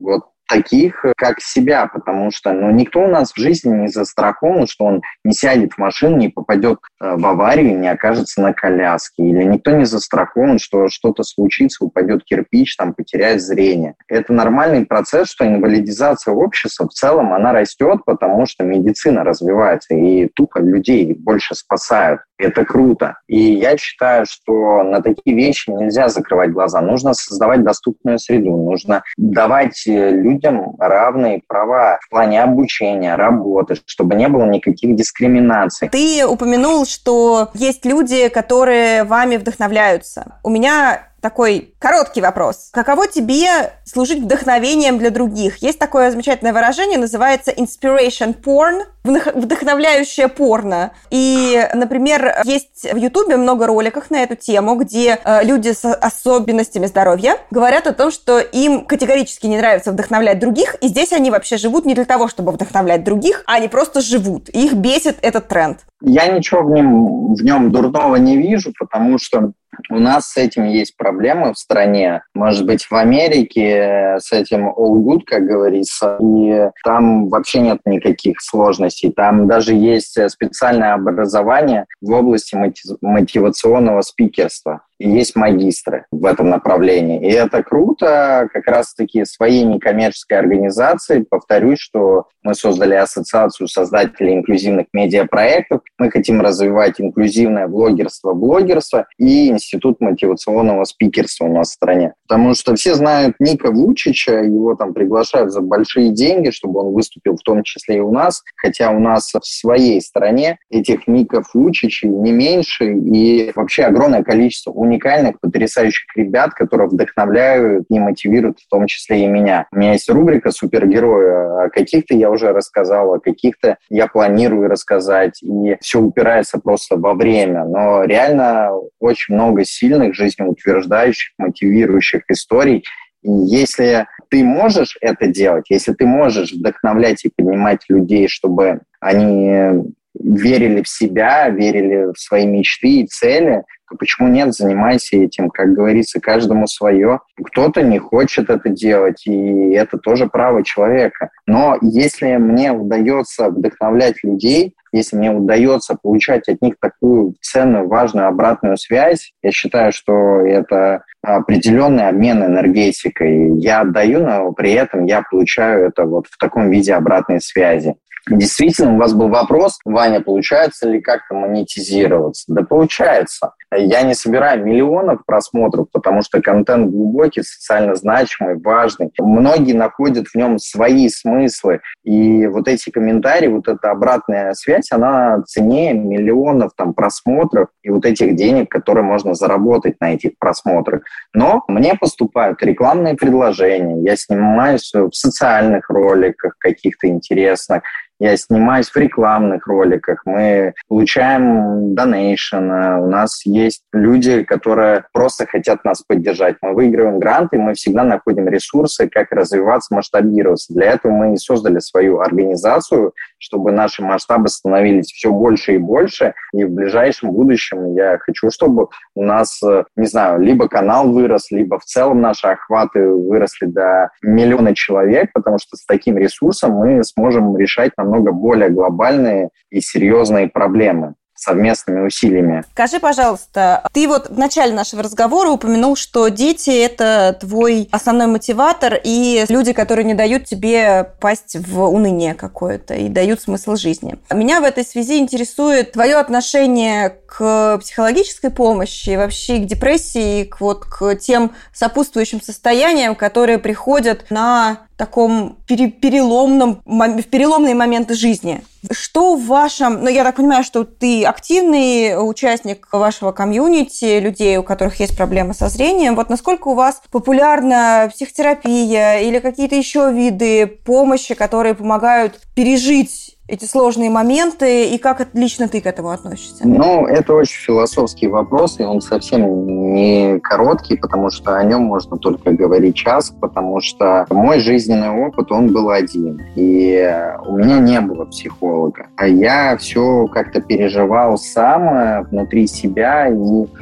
вот таких, как себя, потому что ну, никто у нас в жизни не застрахован, что он не сядет в машину, не попадет э, в аварию, не окажется на коляске, или никто не застрахован, что что-то случится, упадет кирпич, там, потеряет зрение. Это нормальный процесс, что инвалидизация общества в целом, она растет, потому что медицина развивается, и тупо людей больше спасают. Это круто. И я считаю, что на такие вещи нельзя закрывать глаза. Нужно создавать доступную среду, нужно давать э, людям равные права в плане обучения, работы, чтобы не было никаких дискриминаций. Ты упомянул, что есть люди, которые вами вдохновляются. У меня такой короткий вопрос. Каково тебе служить вдохновением для других? Есть такое замечательное выражение, называется inspiration porn, вдохновляющее порно. И, например, есть в Ютубе много роликов на эту тему, где э, люди с особенностями здоровья говорят о том, что им категорически не нравится вдохновлять других, и здесь они вообще живут не для того, чтобы вдохновлять других, а они просто живут. Их бесит этот тренд. Я ничего в нем, в нем дурного не вижу, потому что у нас с этим есть проблемы в стране. Может быть, в Америке с этим all good, как говорится, и там вообще нет никаких сложностей. Там даже есть специальное образование в области мотивационного спикерства есть магистры в этом направлении. И это круто, как раз-таки своей некоммерческой организации. Повторюсь, что мы создали ассоциацию создателей инклюзивных медиапроектов. Мы хотим развивать инклюзивное блогерство, блогерство и институт мотивационного спикерства у нас в стране. Потому что все знают Ника Вучича, его там приглашают за большие деньги, чтобы он выступил в том числе и у нас, хотя у нас в своей стране этих Ников Вучичей не меньше, и вообще огромное количество уникальных уникальных, потрясающих ребят, которые вдохновляют и мотивируют в том числе и меня. У меня есть рубрика «Супергерои». О каких-то я уже рассказал, о каких-то я планирую рассказать. И все упирается просто во время. Но реально очень много сильных, жизнеутверждающих, мотивирующих историй. И если ты можешь это делать, если ты можешь вдохновлять и поднимать людей, чтобы они верили в себя, верили в свои мечты и цели, почему нет, занимайся этим, как говорится, каждому свое. Кто-то не хочет это делать, и это тоже право человека. Но если мне удается вдохновлять людей, если мне удается получать от них такую ценную, важную обратную связь, я считаю, что это определенный обмен энергетикой. Я отдаю, но при этом я получаю это вот в таком виде обратной связи. Действительно, у вас был вопрос, Ваня, получается ли как-то монетизироваться? Да получается. Я не собираю миллионов просмотров, потому что контент глубокий, социально значимый, важный. Многие находят в нем свои смыслы. И вот эти комментарии, вот эта обратная связь, она ценнее миллионов там, просмотров и вот этих денег, которые можно заработать на этих просмотрах. Но мне поступают рекламные предложения, я снимаюсь в социальных роликах каких-то интересных, я снимаюсь в рекламных роликах, мы получаем донейшн, у нас есть люди, которые просто хотят нас поддержать. Мы выигрываем гранты, мы всегда находим ресурсы, как развиваться, масштабироваться. Для этого мы и создали свою организацию, чтобы наши масштабы становились все больше и больше. И в ближайшем будущем я хочу, чтобы у нас, не знаю, либо канал вырос, либо в целом наши охваты выросли до миллиона человек, потому что с таким ресурсом мы сможем решать намного более глобальные и серьезные проблемы совместными усилиями. Скажи, пожалуйста, ты вот в начале нашего разговора упомянул, что дети – это твой основной мотиватор и люди, которые не дают тебе пасть в уныние какое-то и дают смысл жизни. Меня в этой связи интересует твое отношение к психологической помощи, вообще к депрессии, к, вот, к тем сопутствующим состояниям, которые приходят на таком пере переломном, в переломные моменты жизни. Что в вашем... Ну, я так понимаю, что ты активный участник вашего комьюнити, людей, у которых есть проблемы со зрением. Вот насколько у вас популярна психотерапия или какие-то еще виды помощи, которые помогают пережить эти сложные моменты, и как лично ты к этому относишься? Ну, это очень философский вопрос, и он совсем не короткий, потому что о нем можно только говорить час, потому что мой жизненный опыт, он был один, и у меня не было психолога. А я все как-то переживал сам э, внутри себя, и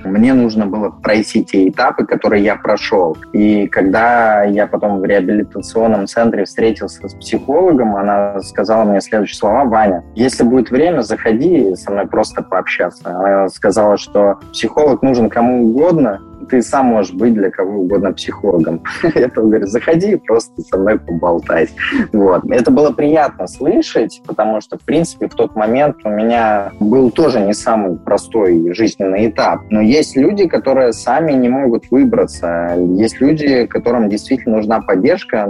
мне нужно было пройти те этапы, которые я прошел. И когда я потом в реабилитационном центре встретился с психологом, она сказала мне следующее слово, слова Ваня. Если будет время, заходи со мной просто пообщаться. Она сказала, что психолог нужен кому угодно, ты сам можешь быть для кого угодно психологом. Это говорю, заходи просто со мной поболтать. Вот. Это было приятно слышать, потому что, в принципе, в тот момент у меня был тоже не самый простой жизненный этап. Но есть люди, которые сами не могут выбраться. Есть люди, которым действительно нужна поддержка,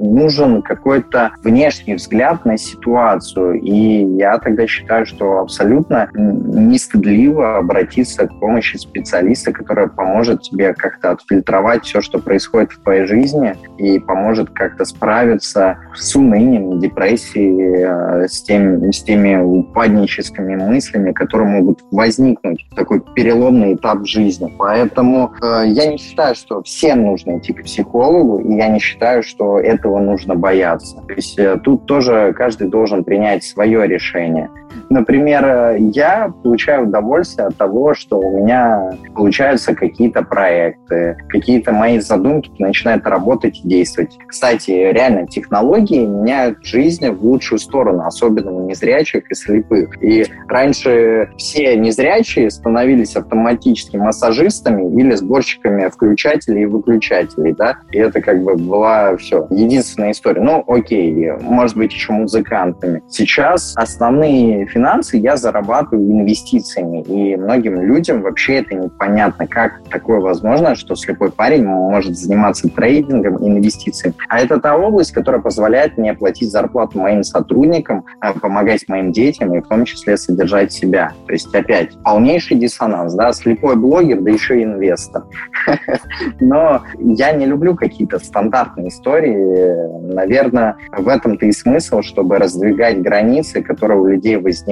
нужен какой-то внешний взгляд на ситуацию. И я тогда считаю, что абсолютно нестыдливо обратиться к помощи специалиста, который поможет поможет тебе как-то отфильтровать все, что происходит в твоей жизни, и поможет как-то справиться с унынием, депрессией, э, с, тем, с теми упадническими мыслями, которые могут возникнуть в такой переломный этап жизни. Поэтому э, я не считаю, что всем нужно идти к психологу, и я не считаю, что этого нужно бояться. То есть э, тут тоже каждый должен принять свое решение. Например, я получаю удовольствие от того, что у меня получаются какие-то проекты, какие-то мои задумки начинают работать и действовать. Кстати, реально технологии меняют жизнь в лучшую сторону, особенно у незрячих и слепых. И раньше все незрячие становились автоматически массажистами или сборщиками включателей и выключателей, да, и это как бы была все, единственная история. Ну, окей, может быть, еще музыкантами. Сейчас основные финансовые финансы я зарабатываю инвестициями. И многим людям вообще это непонятно, как такое возможно, что слепой парень может заниматься трейдингом, инвестициями. А это та область, которая позволяет мне платить зарплату моим сотрудникам, э, помогать моим детям и в том числе содержать себя. То есть опять полнейший диссонанс, да, слепой блогер, да еще и инвестор. Но я не люблю какие-то стандартные истории. Наверное, в этом-то и смысл, чтобы раздвигать границы, которые у людей возникают.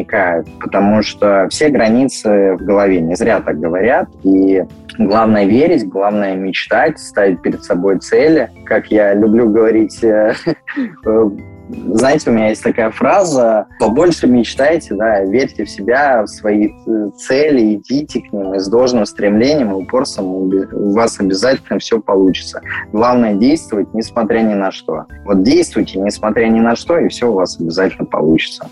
Потому что все границы в голове, не зря так говорят. И главное верить, главное мечтать, ставить перед собой цели. Как я люблю говорить э, знаете, у меня есть такая фраза «побольше мечтайте, да, верьте в себя, в свои э, цели, идите к ним и с должным стремлением и упорством у вас обязательно все получится. Главное действовать, несмотря ни на что. Вот действуйте, несмотря ни на что, и все у вас обязательно получится.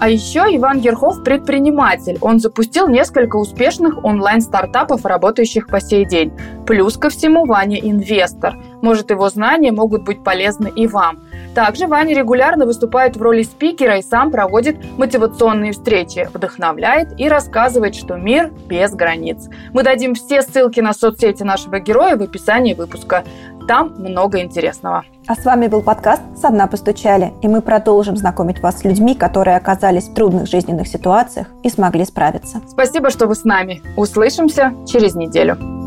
А еще Иван Ерхов предприниматель. Он запустил несколько успешных онлайн-стартапов, работающих по сей день. Плюс ко всему Ваня инвестор. Может, его знания могут быть полезны и вам. Также Ваня регулярно выступает в роли спикера и сам проводит мотивационные встречи, вдохновляет и рассказывает, что мир без границ. Мы дадим все ссылки на соцсети нашего героя в описании выпуска. Там много интересного. А с вами был подкаст «Со дна постучали», и мы продолжим знакомить вас с людьми, которые оказались в трудных жизненных ситуациях и смогли справиться. Спасибо, что вы с нами. Услышимся через неделю.